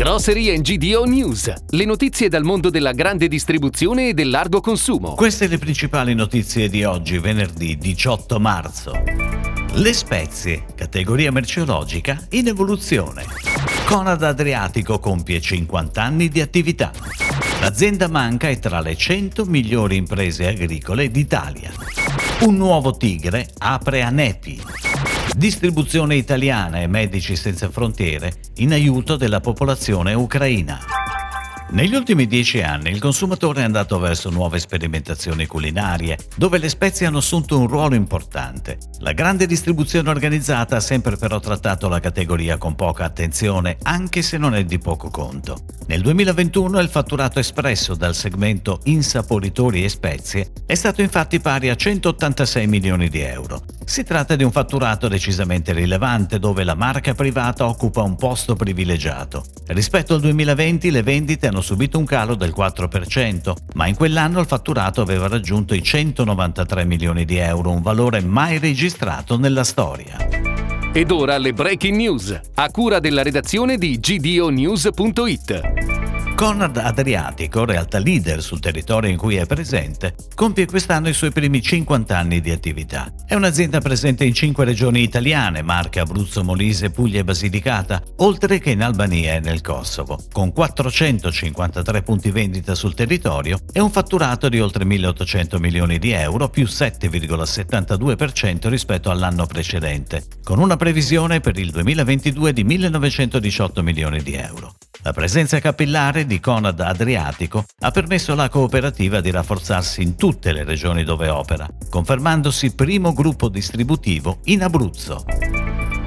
Grocery GDO News, le notizie dal mondo della grande distribuzione e del largo consumo. Queste le principali notizie di oggi, venerdì 18 marzo. Le spezie, categoria merceologica in evoluzione. Conad Adriatico compie 50 anni di attività. L'azienda Manca è tra le 100 migliori imprese agricole d'Italia. Un nuovo tigre apre a Nepi. Distribuzione italiana e Medici Senza Frontiere in aiuto della popolazione ucraina. Negli ultimi dieci anni il consumatore è andato verso nuove sperimentazioni culinarie, dove le spezie hanno assunto un ruolo importante. La grande distribuzione organizzata ha sempre però trattato la categoria con poca attenzione, anche se non è di poco conto. Nel 2021 il fatturato espresso dal segmento insaporitori e spezie è stato infatti pari a 186 milioni di euro. Si tratta di un fatturato decisamente rilevante dove la marca privata occupa un posto privilegiato. Rispetto al 2020 le vendite hanno subito un calo del 4%, ma in quell'anno il fatturato aveva raggiunto i 193 milioni di euro, un valore mai registrato nella storia. Ed ora le breaking news, a cura della redazione di gdonews.it. Conrad Adriatico, realtà leader sul territorio in cui è presente, compie quest'anno i suoi primi 50 anni di attività. È un'azienda presente in cinque regioni italiane, Marche, Abruzzo, Molise, Puglia e Basilicata, oltre che in Albania e nel Kosovo, con 453 punti vendita sul territorio e un fatturato di oltre 1.800 milioni di euro, più 7,72% rispetto all'anno precedente, con una previsione per il 2022 di 1.918 milioni di euro. La presenza capillare di Conad Adriatico ha permesso alla cooperativa di rafforzarsi in tutte le regioni dove opera, confermandosi primo gruppo distributivo in Abruzzo.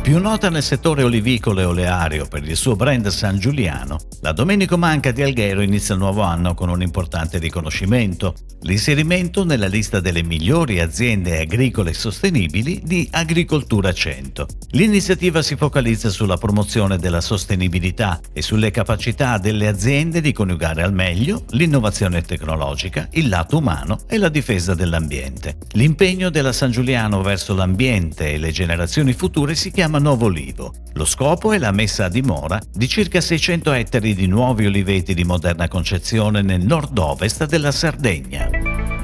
Più nota nel settore olivicolo e oleario per il suo brand San Giuliano, la Domenico Manca di Alghero inizia il nuovo anno con un importante riconoscimento, l'inserimento nella lista delle migliori aziende agricole sostenibili di Agricoltura 100. L'iniziativa si focalizza sulla promozione della sostenibilità e sulle capacità delle aziende di coniugare al meglio l'innovazione tecnologica, il lato umano e la difesa dell'ambiente. L'impegno della San Giuliano verso l'ambiente e le generazioni future si chiama Novo Olivo. Lo scopo è la messa a dimora di circa 600 ettari di nuovi oliveti di moderna concezione nel nord-ovest della Sardegna.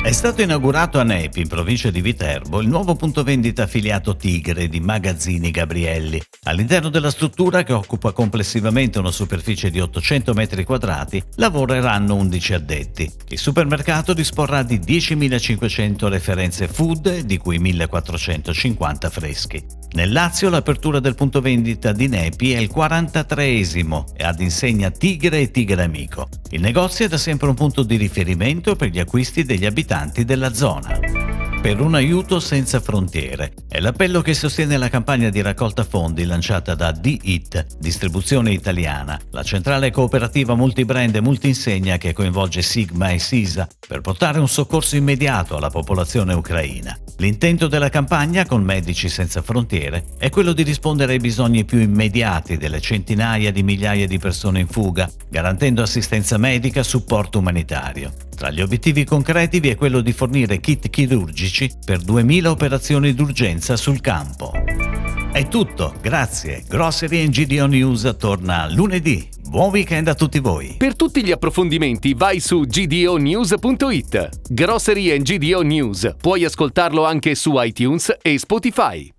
È stato inaugurato a Nepi, in provincia di Viterbo, il nuovo punto vendita affiliato Tigre di Magazzini Gabrielli. All'interno della struttura, che occupa complessivamente una superficie di 800 metri quadrati, lavoreranno 11 addetti. Il supermercato disporrà di 10.500 referenze food, di cui 1.450 freschi. Nel Lazio l'apertura del punto vendita di Nepi è il 43esimo e ad insegna Tigre e Tigre Amico. Il negozio è da sempre un punto di riferimento per gli acquisti degli abitanti della zona. Per un aiuto senza frontiere è l'appello che sostiene la campagna di raccolta fondi lanciata da D-IT, distribuzione italiana, la centrale cooperativa multibrand e multinsegna che coinvolge Sigma e Sisa per portare un soccorso immediato alla popolazione ucraina. L'intento della campagna con Medici Senza Frontiere è quello di rispondere ai bisogni più immediati delle centinaia di migliaia di persone in fuga, garantendo assistenza medica e supporto umanitario. Tra gli obiettivi concreti vi è quello di fornire kit chirurgici per 2000 operazioni d'urgenza sul campo. È tutto, grazie. Grocery GDO News torna lunedì. Buon weekend a tutti voi. Per tutti gli approfondimenti vai su gdonews.it. Grocery GDO News. Puoi ascoltarlo anche su iTunes e Spotify.